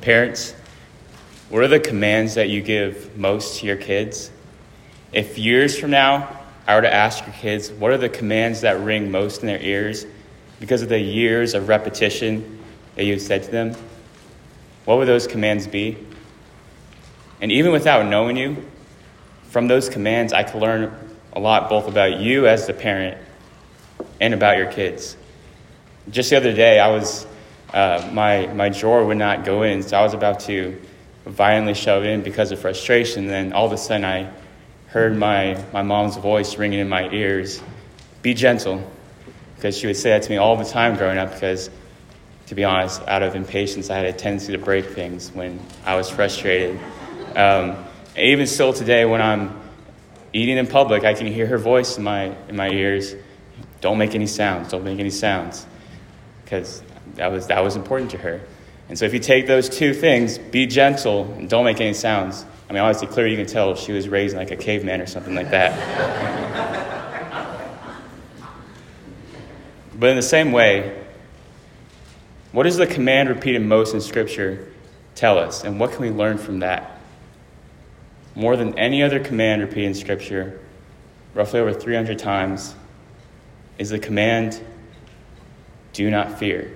Parents, what are the commands that you give most to your kids? If years from now I were to ask your kids, what are the commands that ring most in their ears because of the years of repetition that you've said to them, what would those commands be? And even without knowing you, from those commands, I could learn a lot both about you as the parent and about your kids. Just the other day, I was, uh, my, my drawer would not go in, so I was about to violently shove it in because of frustration. Then all of a sudden, I heard my, my mom's voice ringing in my ears be gentle. Because she would say that to me all the time growing up, because to be honest, out of impatience, I had a tendency to break things when I was frustrated. Um, even still today, when I'm eating in public, I can hear her voice in my, in my ears. Don't make any sounds, don't make any sounds. Because that was, that was important to her. And so if you take those two things, be gentle and don't make any sounds. I mean, obviously, clearly you can tell she was raised like a caveman or something like that. but in the same way, what does the command repeated most in Scripture tell us? And what can we learn from that? More than any other command repeated in Scripture, roughly over 300 times, is the command do not fear.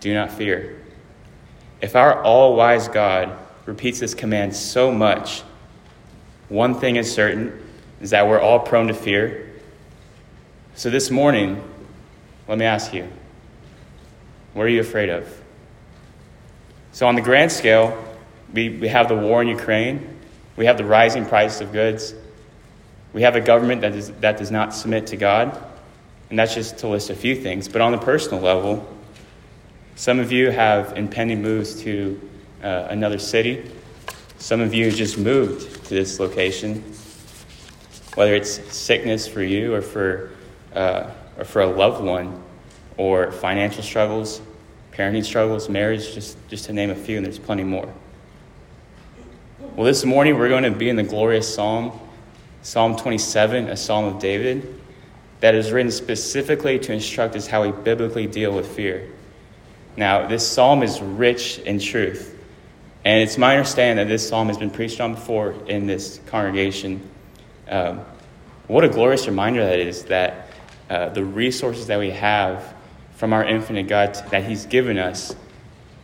Do not fear. If our all wise God repeats this command so much, one thing is certain is that we're all prone to fear. So this morning, let me ask you what are you afraid of? So, on the grand scale, we, we have the war in Ukraine, we have the rising price of goods, we have a government that, is, that does not submit to God, and that's just to list a few things. But on the personal level, some of you have impending moves to uh, another city. Some of you just moved to this location, whether it's sickness for you or for, uh, or for a loved one, or financial struggles, parenting struggles, marriage, just, just to name a few, and there's plenty more. Well, this morning we're going to be in the glorious psalm, Psalm 27, a psalm of David, that is written specifically to instruct us how we biblically deal with fear. Now, this psalm is rich in truth. And it's my understanding that this psalm has been preached on before in this congregation. Um, what a glorious reminder that is that uh, the resources that we have from our infinite God that He's given us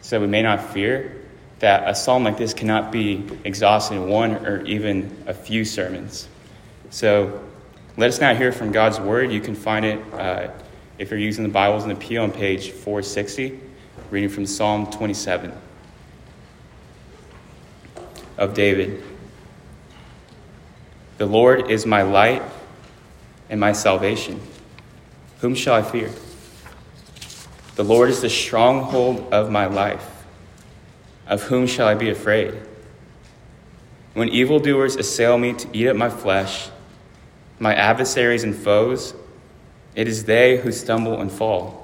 so we may not fear, that a psalm like this cannot be exhausted in one or even a few sermons. So let us now hear from God's word. You can find it uh, if you're using the Bibles in the pew on page 460, reading from Psalm 27 of David. The Lord is my light and my salvation. Whom shall I fear? The Lord is the stronghold of my life. Of whom shall I be afraid? When evildoers assail me to eat up my flesh, my adversaries and foes, it is they who stumble and fall.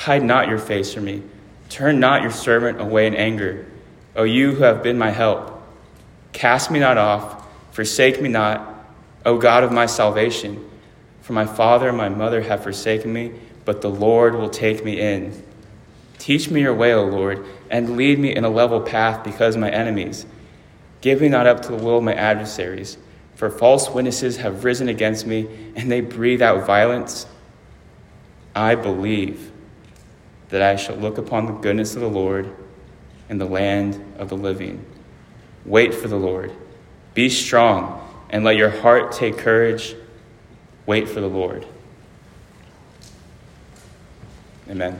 Hide not your face from me. Turn not your servant away in anger. O you who have been my help. Cast me not off, forsake me not, O God of my salvation. For my father and my mother have forsaken me, but the Lord will take me in. Teach me your way, O Lord, and lead me in a level path because of my enemies. Give me not up to the will of my adversaries, for false witnesses have risen against me, and they breathe out violence. I believe that I shall look upon the goodness of the Lord in the land of the living. Wait for the Lord. Be strong and let your heart take courage. Wait for the Lord. Amen.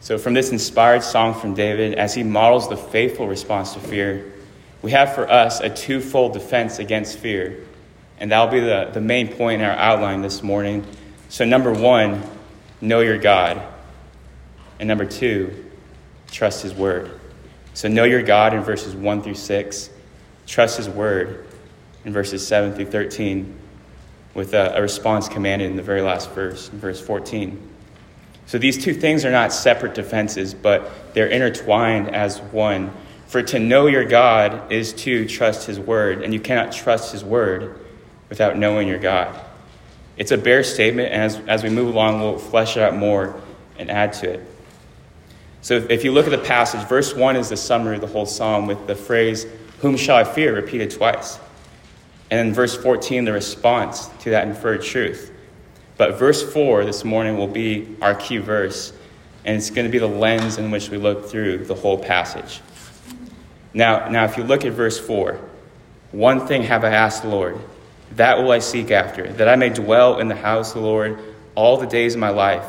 So, from this inspired song from David, as he models the faithful response to fear, we have for us a twofold defense against fear. And that'll be the, the main point in our outline this morning. So, number one, know your God. And number two, trust his word. So, know your God in verses 1 through 6, trust his word in verses 7 through 13, with a, a response commanded in the very last verse, in verse 14. So, these two things are not separate defenses, but they're intertwined as one. For to know your God is to trust his word, and you cannot trust his word without knowing your God. It's a bare statement, and as, as we move along, we'll flesh it out more and add to it. So if, if you look at the passage, verse 1 is the summary of the whole psalm with the phrase, Whom shall I fear? repeated twice. And in verse 14, the response to that inferred truth. But verse 4 this morning will be our key verse, and it's going to be the lens in which we look through the whole passage. Now, now if you look at verse 4, one thing have I asked the Lord that will I seek after, that I may dwell in the house of the Lord all the days of my life,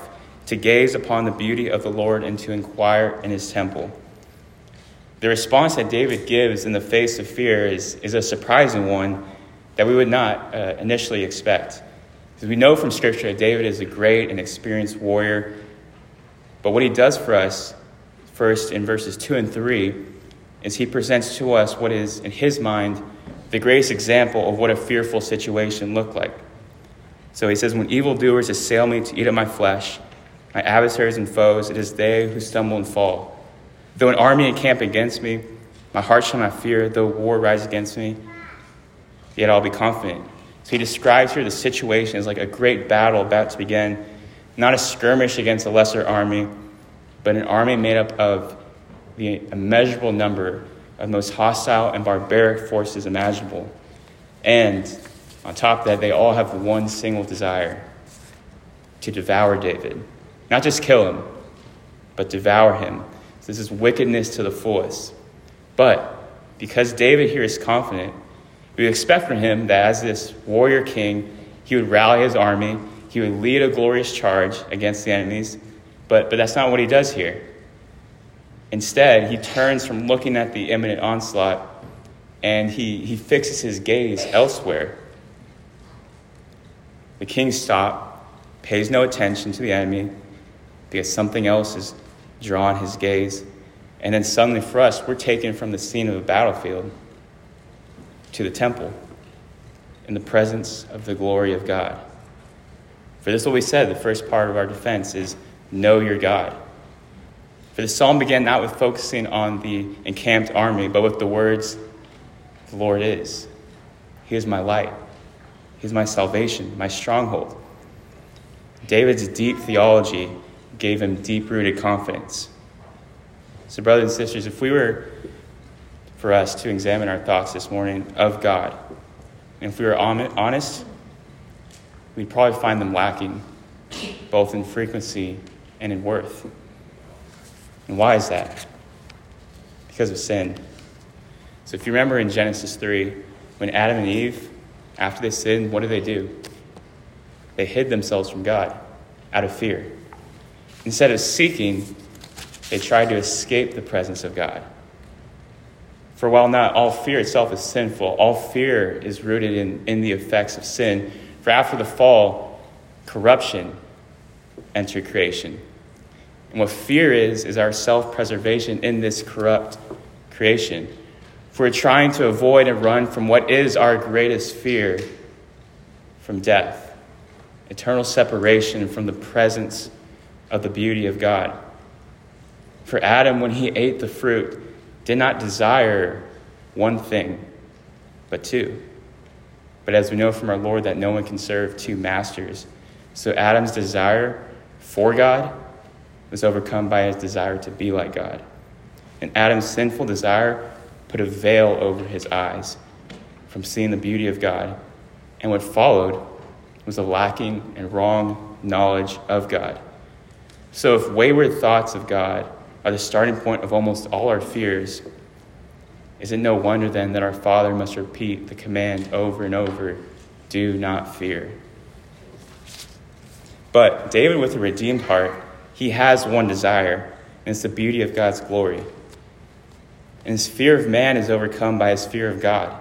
to gaze upon the beauty of the Lord and to inquire in his temple. The response that David gives in the face of fear is, is a surprising one that we would not uh, initially expect. Because we know from Scripture that David is a great and experienced warrior. But what he does for us, first in verses 2 and 3, is he presents to us what is, in his mind, the greatest example of what a fearful situation looked like. So he says, When evildoers assail me to eat up my flesh, my adversaries and foes, it is they who stumble and fall. Though an army encamp against me, my heart shall not fear, though war rise against me, yet I'll be confident. So he describes here the situation as like a great battle about to begin, not a skirmish against a lesser army, but an army made up of the immeasurable number of most hostile and barbaric forces imaginable. And on top of that, they all have one single desire to devour David. Not just kill him, but devour him. So this is wickedness to the fullest. But because David here is confident, we expect from him that as this warrior king, he would rally his army, he would lead a glorious charge against the enemies. But, but that's not what he does here. Instead, he turns from looking at the imminent onslaught and he, he fixes his gaze elsewhere. The king stops, pays no attention to the enemy because something else has drawn his gaze. And then suddenly, for us, we're taken from the scene of a battlefield to the temple in the presence of the glory of God. For this, is what we said, the first part of our defense is know your God. For the psalm began not with focusing on the encamped army, but with the words, The Lord is. He is my light. He is my salvation, my stronghold. David's deep theology gave him deep rooted confidence. So, brothers and sisters, if we were for us to examine our thoughts this morning of God, and if we were honest, we'd probably find them lacking, both in frequency and in worth. And why is that? Because of sin. So if you remember in Genesis 3, when Adam and Eve, after they sinned, what did they do? They hid themselves from God out of fear. Instead of seeking, they tried to escape the presence of God. For while not all fear itself is sinful, all fear is rooted in, in the effects of sin. For after the fall, corruption entered creation. And what fear is, is our self preservation in this corrupt creation. If we're trying to avoid and run from what is our greatest fear from death, eternal separation from the presence of the beauty of God. For Adam, when he ate the fruit, did not desire one thing, but two. But as we know from our Lord, that no one can serve two masters. So Adam's desire for God was overcome by his desire to be like God. And Adam's sinful desire put a veil over his eyes from seeing the beauty of God. And what followed was a lacking and wrong knowledge of God. So if wayward thoughts of God are the starting point of almost all our fears, is it no wonder then that our Father must repeat the command over and over do not fear? But David, with a redeemed heart, he has one desire, and it's the beauty of God's glory. And his fear of man is overcome by his fear of God.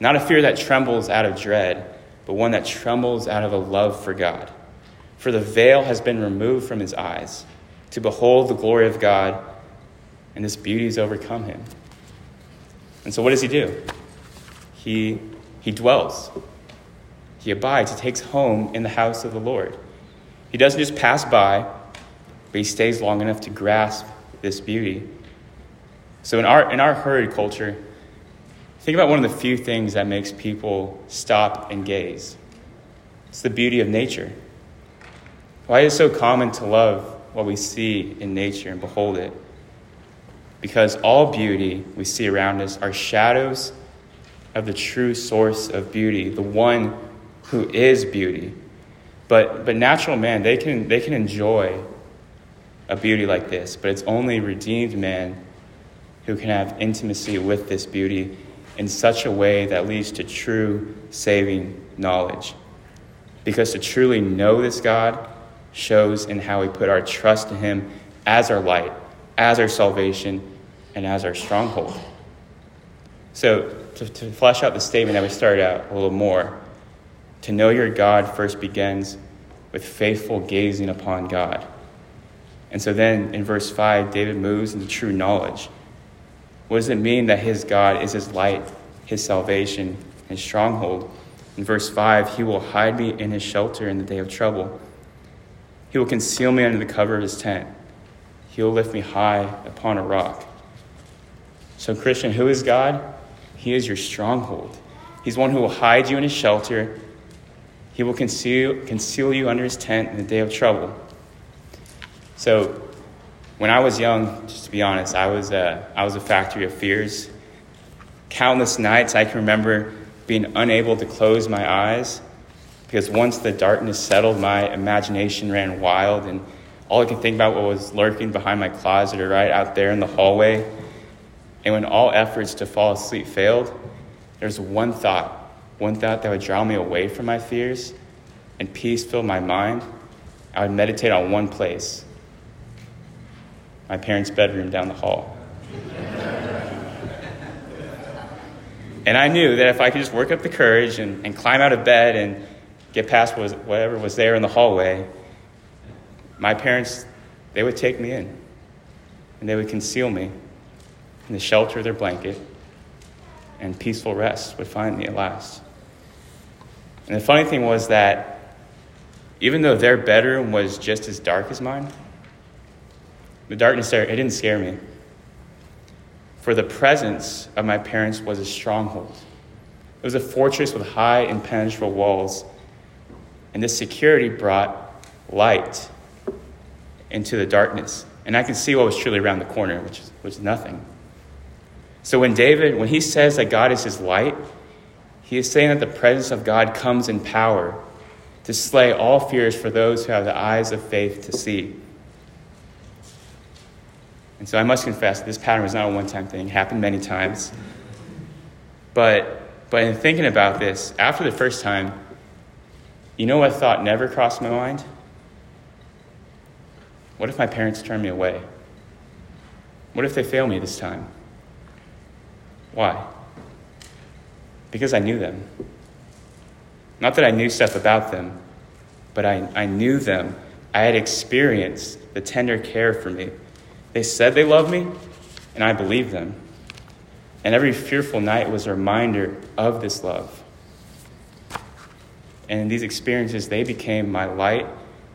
Not a fear that trembles out of dread, but one that trembles out of a love for God. For the veil has been removed from his eyes to behold the glory of God, and this beauty has overcome him. And so, what does he do? He, he dwells, he abides, he takes home in the house of the Lord. He doesn't just pass by, but he stays long enough to grasp this beauty. So, in our, in our hurried culture, think about one of the few things that makes people stop and gaze it's the beauty of nature. Why is it so common to love what we see in nature and behold it? Because all beauty we see around us are shadows of the true source of beauty, the one who is beauty. But, but natural man, they can, they can enjoy a beauty like this, but it's only redeemed man who can have intimacy with this beauty in such a way that leads to true saving knowledge. Because to truly know this God shows in how we put our trust in Him as our light, as our salvation, and as our stronghold. So, to, to flesh out the statement that we started out a little more, to know your God first begins with faithful gazing upon God. And so then in verse 5, David moves into true knowledge. What does it mean that his God is his light, his salvation, his stronghold? In verse 5, he will hide me in his shelter in the day of trouble. He will conceal me under the cover of his tent. He will lift me high upon a rock. So, Christian, who is God? He is your stronghold. He's one who will hide you in his shelter. He will conceal, conceal you under his tent in the day of trouble. So, when I was young, just to be honest, I was, a, I was a factory of fears. Countless nights I can remember being unable to close my eyes because once the darkness settled, my imagination ran wild, and all I could think about was lurking behind my closet or right out there in the hallway. And when all efforts to fall asleep failed, there was one thought, one thought that would draw me away from my fears and peace fill my mind. I would meditate on one place my parents' bedroom down the hall. and I knew that if I could just work up the courage and, and climb out of bed and get past was, whatever was there in the hallway, my parents, they would take me in and they would conceal me in the shelter of their blanket, and peaceful rest would find me at last. And the funny thing was that even though their bedroom was just as dark as mine, the darkness there, it didn't scare me. For the presence of my parents was a stronghold. It was a fortress with high, impenetrable walls and this security brought light into the darkness. And I could see what was truly around the corner, which was nothing. So when David, when he says that God is his light, he is saying that the presence of God comes in power to slay all fears for those who have the eyes of faith to see. And so I must confess, this pattern was not a one time thing, it happened many times. But, but in thinking about this, after the first time, you know what thought never crossed my mind? What if my parents turn me away? What if they fail me this time? Why? Because I knew them. Not that I knew stuff about them, but I, I knew them. I had experienced the tender care for me. They said they loved me, and I believed them. And every fearful night was a reminder of this love. And in these experiences, they became my light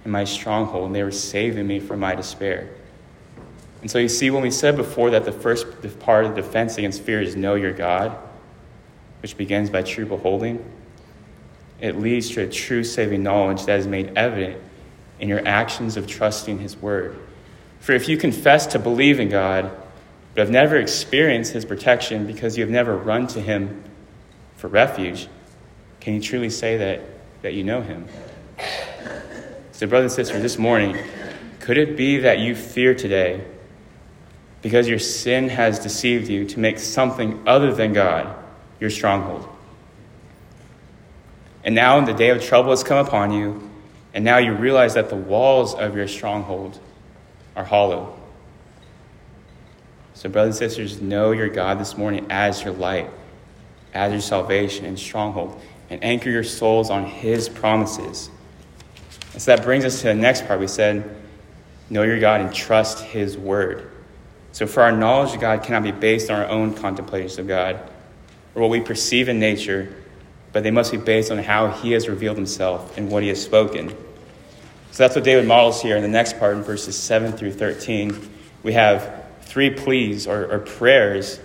and my stronghold, and they were saving me from my despair. And so you see, when we said before that the first part of the defense against fear is know your God, which begins by true beholding, it leads to a true saving knowledge that is made evident in your actions of trusting His Word. For if you confess to believe in God, but have never experienced His protection because you have never run to Him for refuge, can you truly say that that you know him. So, brothers and sisters, this morning, could it be that you fear today because your sin has deceived you to make something other than God your stronghold. And now, in the day of trouble has come upon you, and now you realize that the walls of your stronghold are hollow. So, brothers and sisters, know your God this morning as your light, as your salvation and stronghold, and anchor your souls on His promises. And so that brings us to the next part. We said, Know your God and trust His word. So, for our knowledge of God cannot be based on our own contemplations of God or what we perceive in nature, but they must be based on how He has revealed Himself and what He has spoken. So that's what David models here in the next part in verses 7 through 13. We have three pleas or, or prayers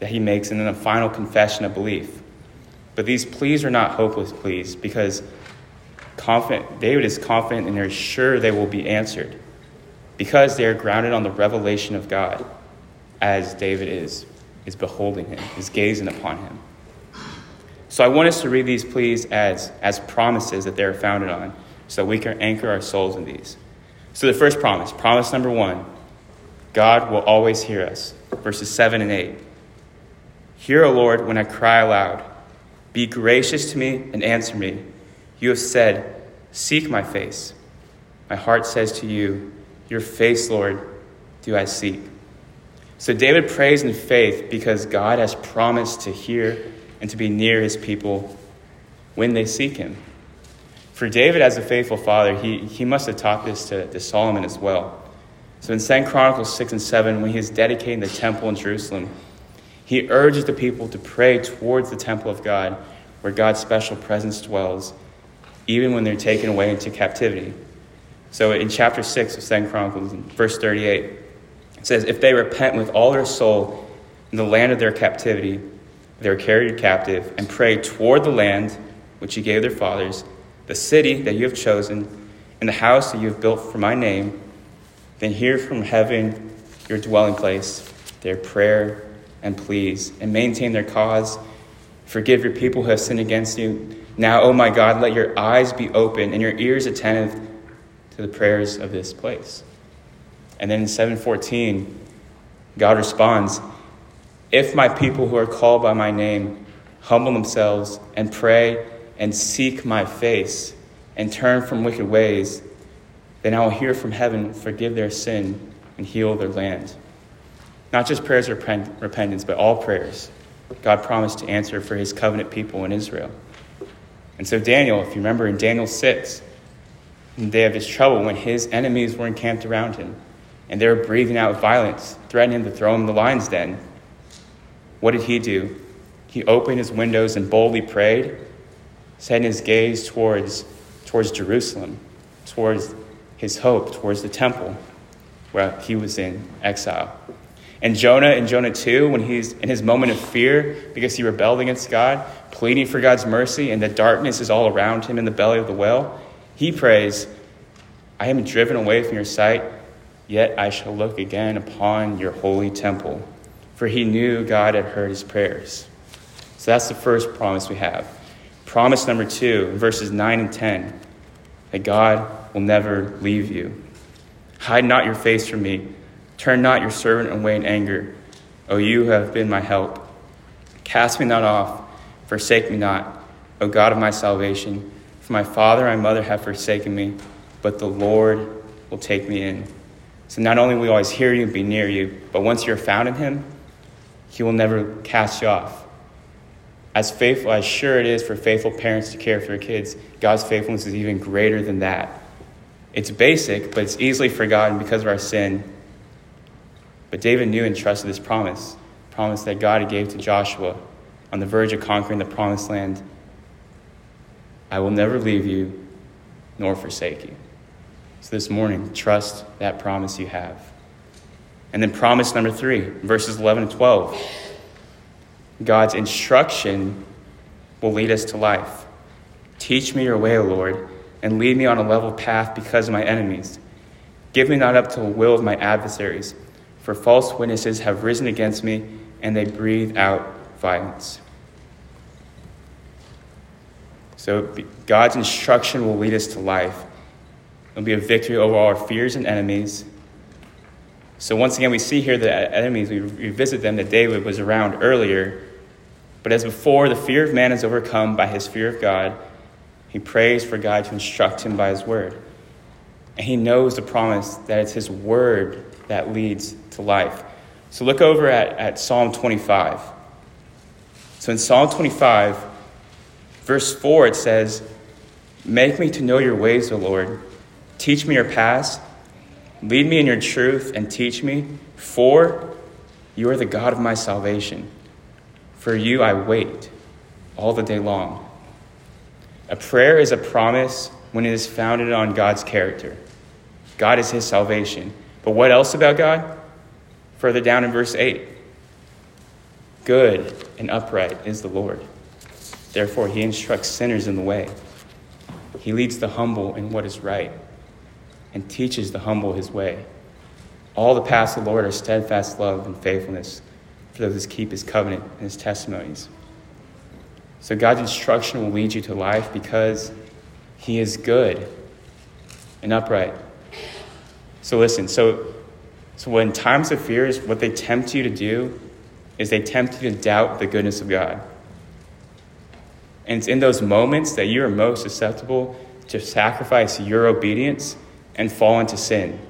that he makes and then a final confession of belief. But these pleas are not hopeless pleas because confident, David is confident and they're sure they will be answered because they are grounded on the revelation of God as David is, is beholding him, is gazing upon him. So I want us to read these pleas as, as promises that they're founded on so that we can anchor our souls in these. So, the first promise, promise number one God will always hear us. Verses 7 and 8. Hear, O Lord, when I cry aloud. Be gracious to me and answer me. You have said, Seek my face. My heart says to you, Your face, Lord, do I seek. So David prays in faith because God has promised to hear and to be near his people when they seek him. For David, as a faithful father, he, he must have taught this to, to Solomon as well. So in 2 Chronicles 6 and 7, when he is dedicating the temple in Jerusalem, he urges the people to pray towards the temple of God, where God's special presence dwells, even when they're taken away into captivity. So in chapter 6 of 2 Chronicles, verse 38, it says, If they repent with all their soul in the land of their captivity, they are carried captive, and pray toward the land which he gave their fathers, the city that you have chosen, and the house that you have built for my name, then hear from heaven your dwelling place, their prayer and pleas, and maintain their cause. Forgive your people who have sinned against you. Now, O oh my God, let your eyes be open and your ears attentive to the prayers of this place. And then in 714, God responds, If my people who are called by my name humble themselves and pray and seek my face and turn from wicked ways, then I will hear from heaven, forgive their sin, and heal their land. Not just prayers of repentance, but all prayers. God promised to answer for his covenant people in Israel. And so, Daniel, if you remember in Daniel 6, in the day of his trouble, when his enemies were encamped around him and they were breathing out violence, threatening to throw him in the lion's den, what did he do? He opened his windows and boldly prayed setting his gaze towards, towards Jerusalem, towards his hope, towards the temple where he was in exile. And Jonah in Jonah 2, when he's in his moment of fear because he rebelled against God, pleading for God's mercy, and the darkness is all around him in the belly of the whale, he prays, I am driven away from your sight, yet I shall look again upon your holy temple. For he knew God had heard his prayers. So that's the first promise we have. Promise number two, verses 9 and 10, that God will never leave you. Hide not your face from me. Turn not your servant away in anger. O you who have been my help. Cast me not off, forsake me not, O God of my salvation. For my father and my mother have forsaken me, but the Lord will take me in. So not only will he always hear you and be near you, but once you're found in him, he will never cast you off as faithful as sure it is for faithful parents to care for their kids, God's faithfulness is even greater than that. It's basic, but it's easily forgotten because of our sin. But David knew and trusted this promise, promise that God gave to Joshua on the verge of conquering the promised land. I will never leave you nor forsake you. So this morning, trust that promise you have. And then promise number three, verses 11 and 12. God's instruction will lead us to life. Teach me your way, O Lord, and lead me on a level path because of my enemies. Give me not up to the will of my adversaries, for false witnesses have risen against me, and they breathe out violence. So, God's instruction will lead us to life. It'll be a victory over all our fears and enemies. So once again, we see here the enemies, we revisit them that David was around earlier. But as before, the fear of man is overcome by his fear of God. He prays for God to instruct him by his word. And he knows the promise that it's his word that leads to life. So look over at, at Psalm 25. So in Psalm 25, verse 4, it says, Make me to know your ways, O Lord. Teach me your paths. Lead me in your truth and teach me, for you are the God of my salvation. For you I wait all the day long. A prayer is a promise when it is founded on God's character. God is his salvation. But what else about God? Further down in verse 8 Good and upright is the Lord. Therefore, he instructs sinners in the way. He leads the humble in what is right and teaches the humble his way. All the paths of the Lord are steadfast love and faithfulness for those who keep his covenant and his testimonies. So God's instruction will lead you to life because he is good and upright. So listen, so so when times of fears, what they tempt you to do is they tempt you to doubt the goodness of God. And it's in those moments that you are most susceptible to sacrifice your obedience and fall into sin.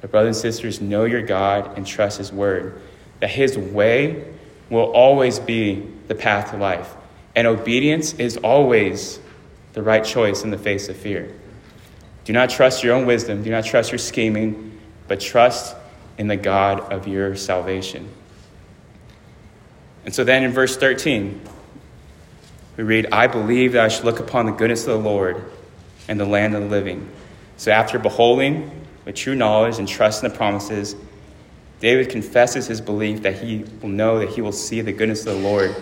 But, brothers and sisters, know your God and trust His word, that His way will always be the path to life. And obedience is always the right choice in the face of fear. Do not trust your own wisdom, do not trust your scheming, but trust in the God of your salvation. And so then in verse 13, we read, I believe that I should look upon the goodness of the Lord and the land of the living. So after beholding with true knowledge and trust in the promises, David confesses his belief that he will know that he will see the goodness of the Lord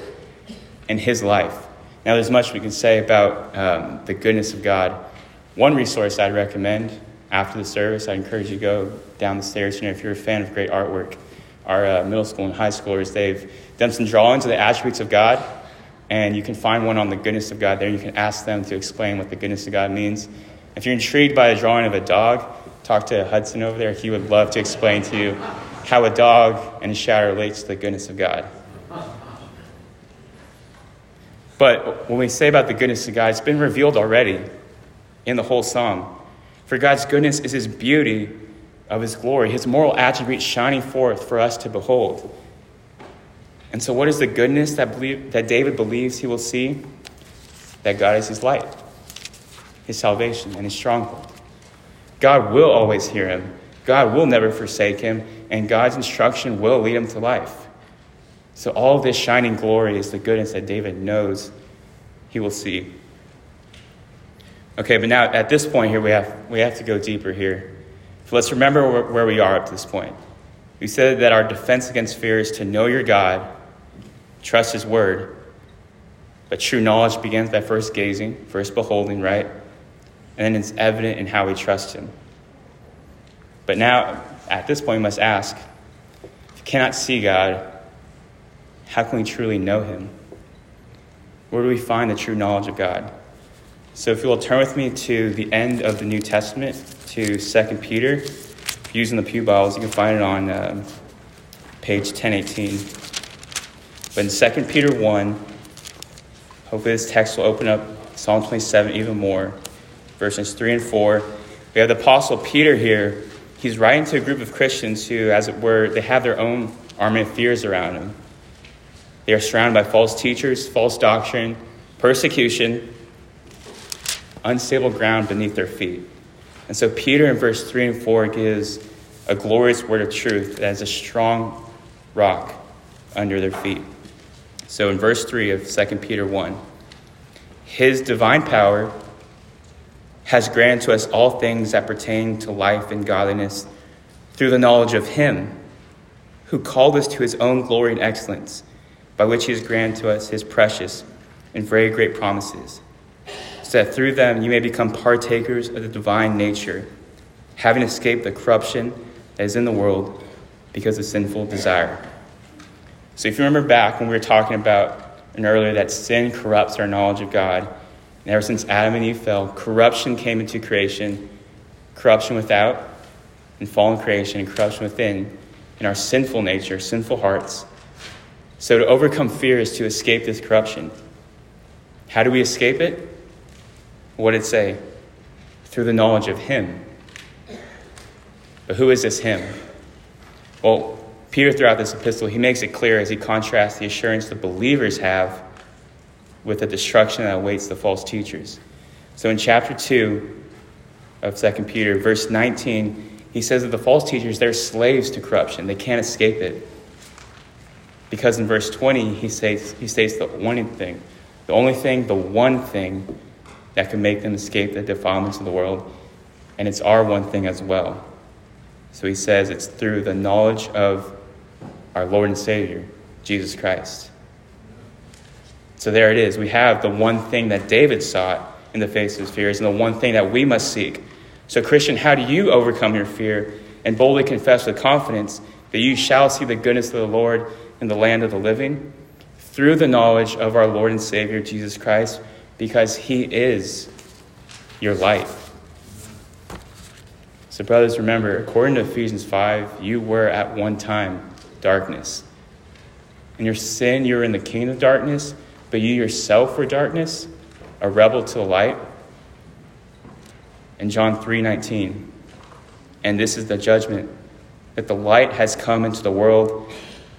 in his life. Now, there's much we can say about um, the goodness of God. One resource I'd recommend after the service, I encourage you to go down the stairs. You know, if you're a fan of great artwork, our uh, middle school and high schoolers, they've done some drawings of the attributes of God and you can find one on the goodness of God there. You can ask them to explain what the goodness of God means. If you're intrigued by a drawing of a dog, talk to Hudson over there. He would love to explain to you how a dog and a shadow relates to the goodness of God. But when we say about the goodness of God, it's been revealed already in the whole psalm. For God's goodness is his beauty of his glory, his moral attributes shining forth for us to behold. And so, what is the goodness that, believe, that David believes he will see? That God is his light, his salvation, and his stronghold. God will always hear him, God will never forsake him, and God's instruction will lead him to life. So, all this shining glory is the goodness that David knows he will see. Okay, but now at this point here, we have, we have to go deeper here. So let's remember where, where we are up to this point. We said that our defense against fear is to know your God trust His word. But true knowledge begins by first gazing, first beholding, right? And then it's evident in how we trust Him. But now, at this point, we must ask if we cannot see God, how can we truly know Him? Where do we find the true knowledge of God? So, if you will turn with me to the end of the New Testament, to 2 Peter, using the Pew Bibles, you can find it on uh, page 1018. But in 2 Peter 1, hopefully this text will open up Psalm 27 even more. Verses 3 and 4. We have the Apostle Peter here. He's writing to a group of Christians who, as it were, they have their own army of fears around them. They are surrounded by false teachers, false doctrine, persecution, unstable ground beneath their feet. And so Peter in verse 3 and 4 gives a glorious word of truth that is a strong rock under their feet. So in verse 3 of 2 Peter 1, his divine power has granted to us all things that pertain to life and godliness through the knowledge of him who called us to his own glory and excellence, by which he has granted to us his precious and very great promises, so that through them you may become partakers of the divine nature, having escaped the corruption that is in the world because of sinful desire. So if you remember back when we were talking about and earlier that sin corrupts our knowledge of God, and ever since Adam and Eve fell, corruption came into creation, corruption without, and fallen creation and corruption within, in our sinful nature, sinful hearts. So to overcome fear is to escape this corruption. How do we escape it? What did it say? Through the knowledge of Him. But who is this Him? Well, Peter, throughout this epistle, he makes it clear as he contrasts the assurance the believers have with the destruction that awaits the false teachers. So in chapter 2 of 2 Peter, verse 19, he says that the false teachers, they're slaves to corruption. They can't escape it. Because in verse 20, he states, he states the one thing, the only thing, the one thing that can make them escape the defilements of the world. And it's our one thing as well. So he says it's through the knowledge of our Lord and Savior, Jesus Christ. So there it is. We have the one thing that David sought in the face of his fears and the one thing that we must seek. So, Christian, how do you overcome your fear and boldly confess with confidence that you shall see the goodness of the Lord in the land of the living? Through the knowledge of our Lord and Savior, Jesus Christ, because he is your life. So, brothers, remember, according to Ephesians 5, you were at one time darkness. In your sin, you were in the kingdom of darkness, but you yourself were darkness, a rebel to the light. In John 3:19, and this is the judgment that the light has come into the world,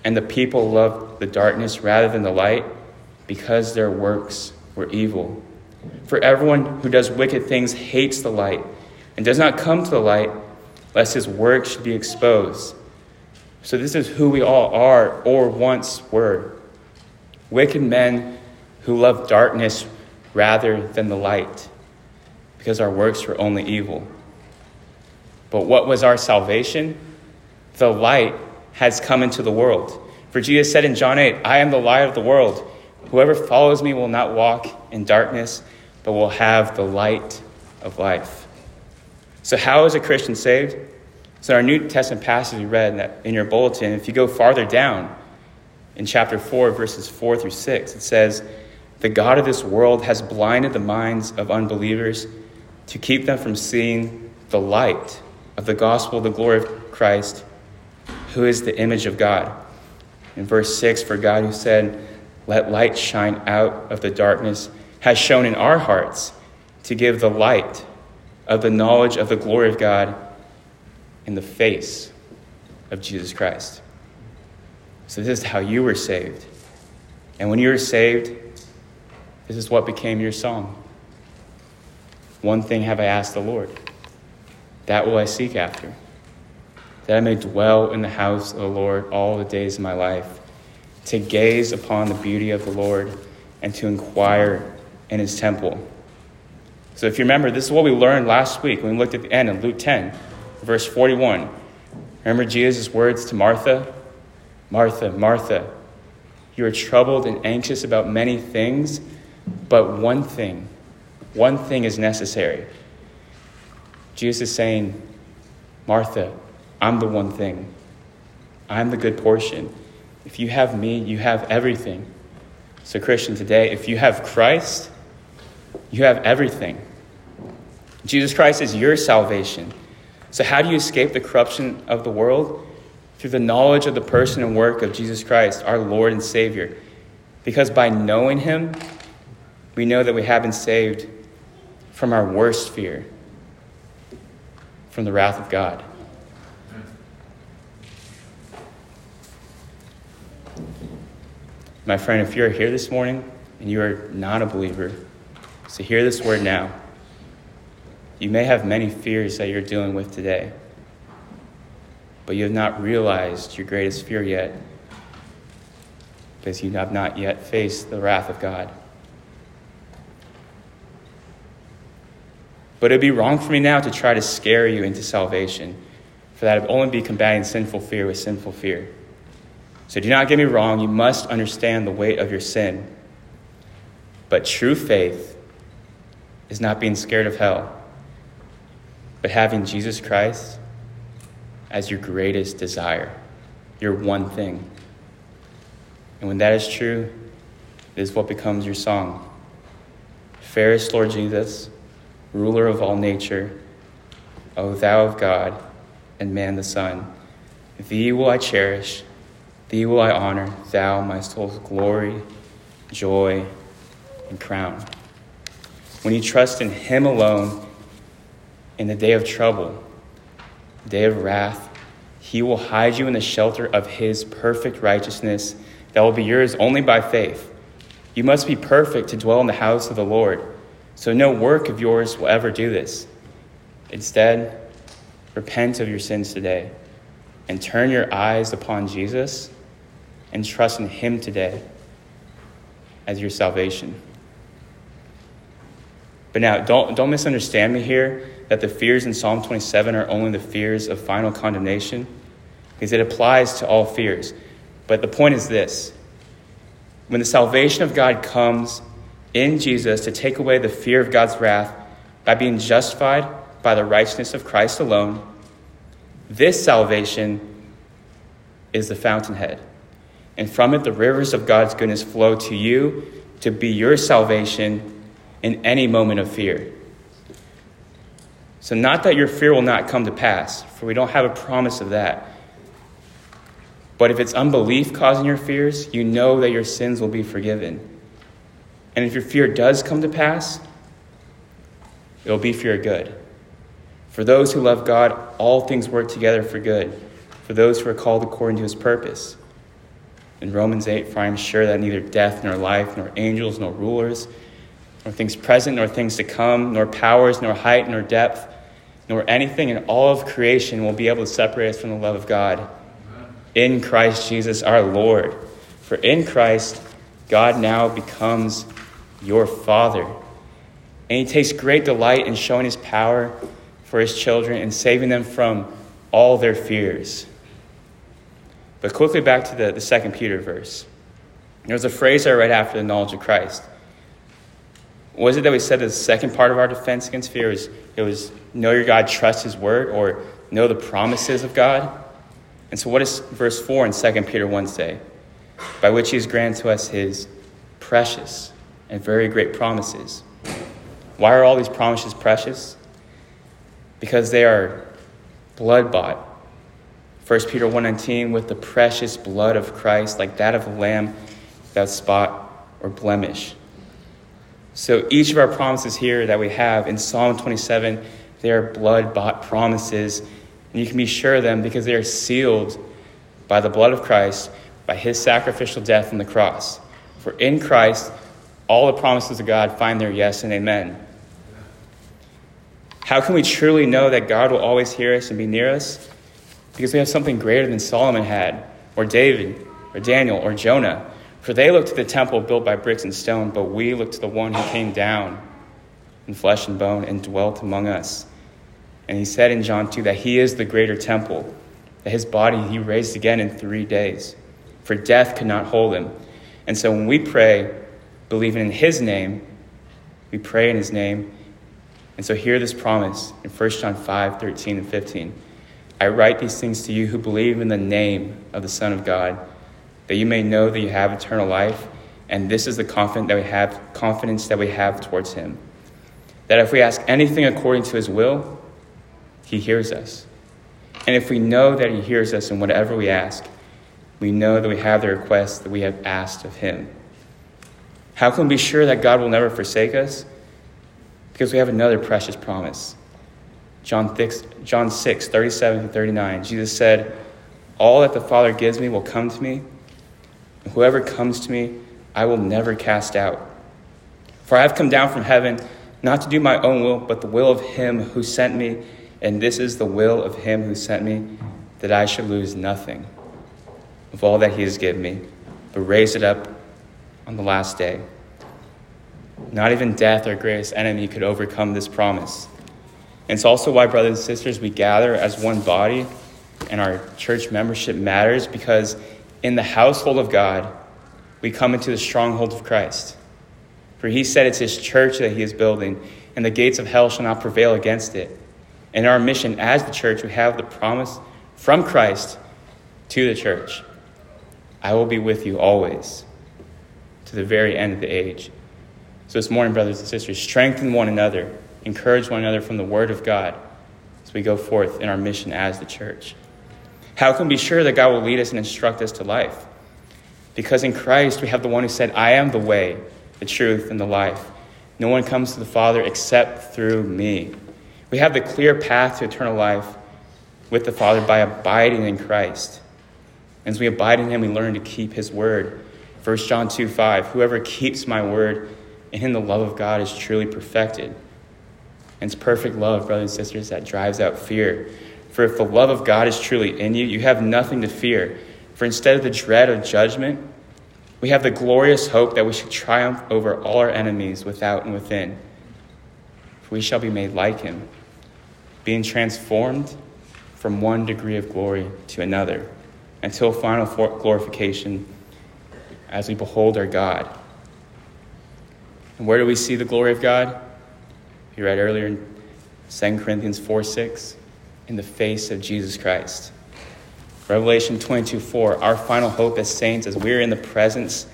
and the people loved the darkness rather than the light because their works were evil. For everyone who does wicked things hates the light and does not come to the light, lest his work should be exposed. So, this is who we all are or once were wicked men who love darkness rather than the light, because our works were only evil. But what was our salvation? The light has come into the world. For Jesus said in John 8, I am the light of the world. Whoever follows me will not walk in darkness, but will have the light of life. So, how is a Christian saved? So, our New Testament passage we read in your bulletin, if you go farther down in chapter 4, verses 4 through 6, it says, The God of this world has blinded the minds of unbelievers to keep them from seeing the light of the gospel, the glory of Christ, who is the image of God. In verse 6, for God who said, Let light shine out of the darkness, has shown in our hearts to give the light of the knowledge of the glory of God in the face of Jesus Christ. So, this is how you were saved. And when you were saved, this is what became your song. One thing have I asked the Lord, that will I seek after, that I may dwell in the house of the Lord all the days of my life, to gaze upon the beauty of the Lord and to inquire in his temple. So if you remember, this is what we learned last week when we looked at the end in Luke 10, verse 41. Remember Jesus' words to Martha? Martha, Martha, you are troubled and anxious about many things, but one thing, one thing is necessary. Jesus is saying, Martha, I'm the one thing. I'm the good portion. If you have me, you have everything. So, Christian, today, if you have Christ, you have everything. Jesus Christ is your salvation. So, how do you escape the corruption of the world? Through the knowledge of the person and work of Jesus Christ, our Lord and Savior. Because by knowing Him, we know that we have been saved from our worst fear, from the wrath of God. My friend, if you're here this morning and you are not a believer, so hear this word now. You may have many fears that you're dealing with today, but you have not realized your greatest fear yet because you have not yet faced the wrath of God. But it'd be wrong for me now to try to scare you into salvation, for that would only be combating sinful fear with sinful fear. So do not get me wrong, you must understand the weight of your sin. But true faith is not being scared of hell but having Jesus Christ as your greatest desire, your one thing. And when that is true, it is what becomes your song. Fairest Lord Jesus, ruler of all nature, O thou of God, and man the Son. Thee will I cherish, thee will I honor, thou my soul's glory, joy, and crown. When you trust in him alone in the day of trouble, day of wrath, he will hide you in the shelter of his perfect righteousness that will be yours only by faith. You must be perfect to dwell in the house of the Lord, so no work of yours will ever do this. Instead, repent of your sins today and turn your eyes upon Jesus and trust in him today as your salvation. But now, don't, don't misunderstand me here that the fears in Psalm 27 are only the fears of final condemnation, because it applies to all fears. But the point is this when the salvation of God comes in Jesus to take away the fear of God's wrath by being justified by the righteousness of Christ alone, this salvation is the fountainhead. And from it, the rivers of God's goodness flow to you to be your salvation in any moment of fear. So, not that your fear will not come to pass, for we don't have a promise of that. But if it's unbelief causing your fears, you know that your sins will be forgiven. And if your fear does come to pass, it will be for your good. For those who love God, all things work together for good, for those who are called according to his purpose. In Romans 8, for I am sure that neither death, nor life, nor angels, nor rulers, nor things present, nor things to come, nor powers, nor height, nor depth, nor anything in all of creation will be able to separate us from the love of God in Christ Jesus our Lord. For in Christ, God now becomes your Father. And He takes great delight in showing His power for His children and saving them from all their fears. But quickly back to the, the second Peter verse. There's a phrase I read after the knowledge of Christ. Was it that we said the second part of our defense against fear was it was know your God, trust his word, or know the promises of God? And so what does verse 4 in 2 Peter 1 say? By which he has granted to us his precious and very great promises. Why are all these promises precious? Because they are blood bought 1 Peter 1:19 with the precious blood of Christ like that of a lamb without spot or blemish. So each of our promises here that we have in Psalm 27, they are blood-bought promises, and you can be sure of them because they are sealed by the blood of Christ, by his sacrificial death on the cross. For in Christ all the promises of God find their yes and amen. How can we truly know that God will always hear us and be near us? because we have something greater than Solomon had, or David, or Daniel, or Jonah. For they looked to the temple built by bricks and stone, but we look to the one who came down in flesh and bone and dwelt among us. And he said in John 2 that he is the greater temple, that his body he raised again in three days, for death could not hold him. And so when we pray, believing in his name, we pray in his name. And so hear this promise in 1 John 5 13 and 15. I write these things to you who believe in the name of the Son of God, that you may know that you have eternal life, and this is the confidence that we have, confidence that we have towards him. That if we ask anything according to his will, he hears us. And if we know that he hears us in whatever we ask, we know that we have the request that we have asked of him. How can we be sure that God will never forsake us? Because we have another precious promise. John 6, John 6 37 to 39. Jesus said, All that the Father gives me will come to me, and whoever comes to me, I will never cast out. For I have come down from heaven not to do my own will, but the will of him who sent me, and this is the will of him who sent me, that I should lose nothing of all that he has given me, but raise it up on the last day. Not even death, our greatest enemy, could overcome this promise. And it's also why, brothers and sisters, we gather as one body and our church membership matters because in the household of God, we come into the stronghold of Christ. For he said it's his church that he is building, and the gates of hell shall not prevail against it. In our mission as the church, we have the promise from Christ to the church I will be with you always to the very end of the age. So this morning, brothers and sisters, strengthen one another encourage one another from the Word of God as we go forth in our mission as the church. How can we be sure that God will lead us and instruct us to life? Because in Christ we have the one who said, I am the way, the truth, and the life. No one comes to the Father except through me. We have the clear path to eternal life with the Father by abiding in Christ. As we abide in him, we learn to keep his word. 1 John 2 5 Whoever keeps my word, in him the love of God is truly perfected. And it's perfect love, brothers and sisters, that drives out fear. For if the love of God is truly in you, you have nothing to fear. For instead of the dread of judgment, we have the glorious hope that we should triumph over all our enemies without and within. For we shall be made like him, being transformed from one degree of glory to another, until final glorification as we behold our God. And where do we see the glory of God? We read earlier in 2 Corinthians 4 6, in the face of Jesus Christ. Revelation 22 4, our final hope as saints, as we're in the presence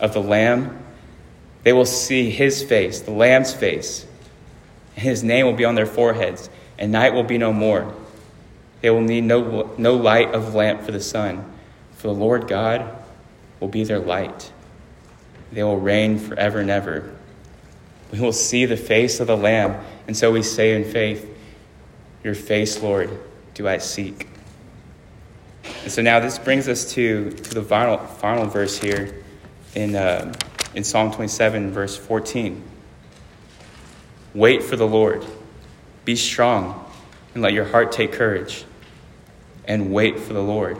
of the Lamb, they will see his face, the Lamb's face, his name will be on their foreheads, and night will be no more. They will need no, no light of lamp for the sun, for the Lord God will be their light. They will reign forever and ever. We will see the face of the Lamb. And so we say in faith, Your face, Lord, do I seek. And so now this brings us to, to the final, final verse here in, uh, in Psalm 27, verse 14. Wait for the Lord. Be strong and let your heart take courage. And wait for the Lord.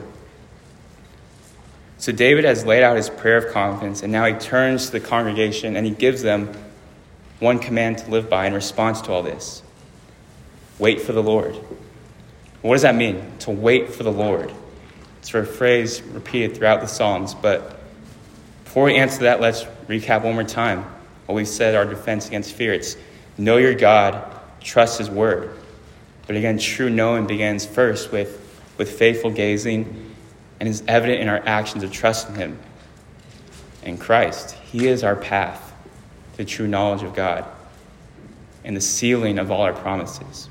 So David has laid out his prayer of confidence, and now he turns to the congregation and he gives them one command to live by in response to all this wait for the Lord. What does that mean? To wait for the Lord. It's a phrase repeated throughout the Psalms, but before we answer that, let's recap one more time what we said our defense against fear. It's know your God, trust his word. But again, true knowing begins first with, with faithful gazing and is evident in our actions of trusting him. In Christ, he is our path to true knowledge of God and the sealing of all our promises.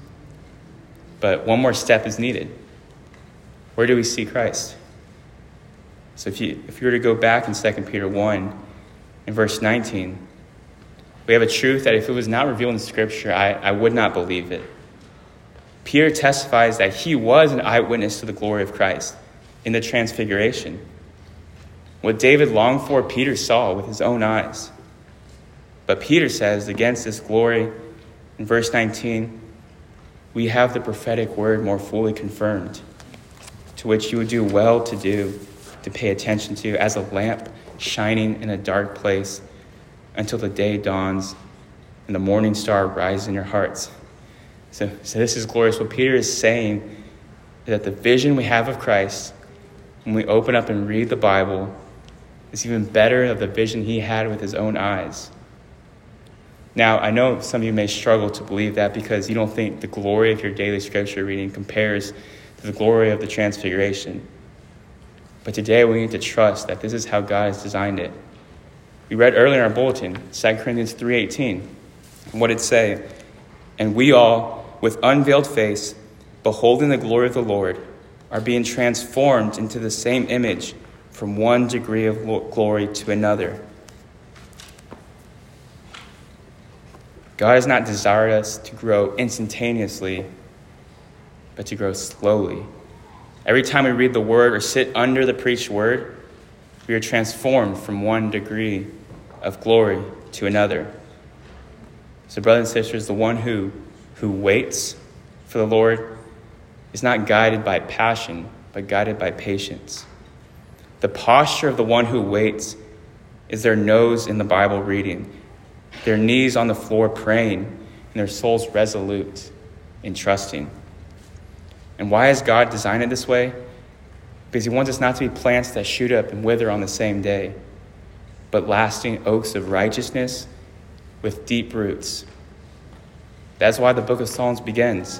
But one more step is needed. Where do we see Christ? So if you, if you were to go back in 2 Peter 1, in verse 19, we have a truth that if it was not revealed in Scripture, I, I would not believe it. Peter testifies that he was an eyewitness to the glory of Christ in the transfiguration. What David longed for, Peter saw with his own eyes. But Peter says, against this glory, in verse 19, we have the prophetic word more fully confirmed, to which you would do well to do, to pay attention to, as a lamp shining in a dark place until the day dawns and the morning star rises in your hearts. So, so this is glorious. What Peter is saying is that the vision we have of Christ, when we open up and read the Bible, is even better of the vision he had with his own eyes. Now, I know some of you may struggle to believe that because you don't think the glory of your daily scripture reading compares to the glory of the transfiguration. But today we need to trust that this is how God has designed it. We read earlier in our bulletin, 2 Corinthians 3:18. What it say? And we all, with unveiled face, beholding the glory of the Lord, are being transformed into the same image from one degree of glory to another God has not desired us to grow instantaneously, but to grow slowly. Every time we read the word or sit under the preached word, we are transformed from one degree of glory to another. So, brothers and sisters, the one who, who waits for the Lord is not guided by passion, but guided by patience. The posture of the one who waits is their nose in the Bible reading their knees on the floor praying, and their souls resolute in trusting. And why has God designed it this way? Because He wants us not to be plants that shoot up and wither on the same day, but lasting oaks of righteousness with deep roots. That's why the book of Psalms begins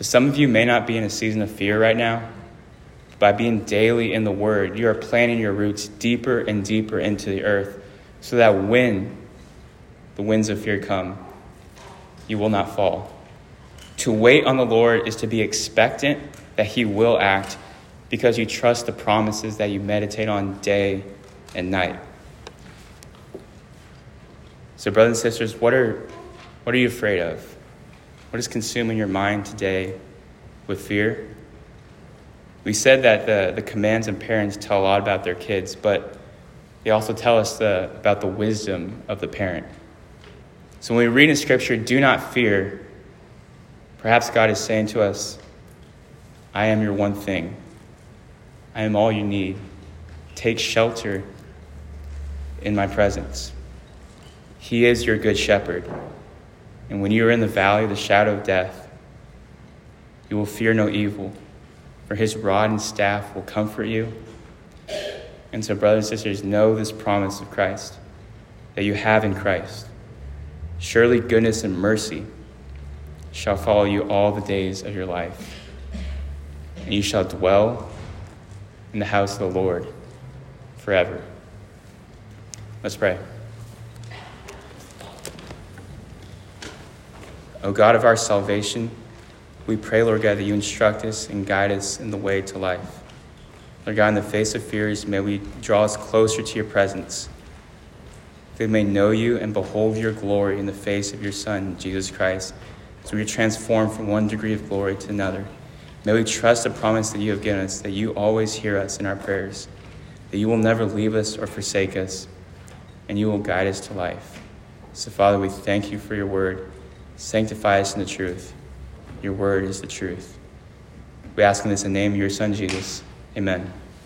So some of you may not be in a season of fear right now. By being daily in the Word, you are planting your roots deeper and deeper into the earth so that when the winds of fear come, you will not fall. To wait on the Lord is to be expectant that He will act because you trust the promises that you meditate on day and night. So, brothers and sisters, what are, what are you afraid of? What is consuming your mind today with fear? We said that the, the commands and parents tell a lot about their kids, but they also tell us the, about the wisdom of the parent. So when we read in Scripture, do not fear, perhaps God is saying to us, I am your one thing. I am all you need. Take shelter in my presence. He is your good shepherd. And when you are in the valley of the shadow of death, you will fear no evil, for his rod and staff will comfort you. And so, brothers and sisters, know this promise of Christ that you have in Christ. Surely goodness and mercy shall follow you all the days of your life, and you shall dwell in the house of the Lord forever. Let's pray. O God of our salvation, we pray, Lord God, that you instruct us and guide us in the way to life. Lord God, in the face of fears, may we draw us closer to your presence that we may know you and behold your glory in the face of your Son, Jesus Christ, as we are transformed from one degree of glory to another. May we trust the promise that you have given us, that you always hear us in our prayers, that you will never leave us or forsake us, and you will guide us to life. So, Father, we thank you for your word. Sanctify us in the truth. Your word is the truth. We ask in this in the name of your Son, Jesus. Amen.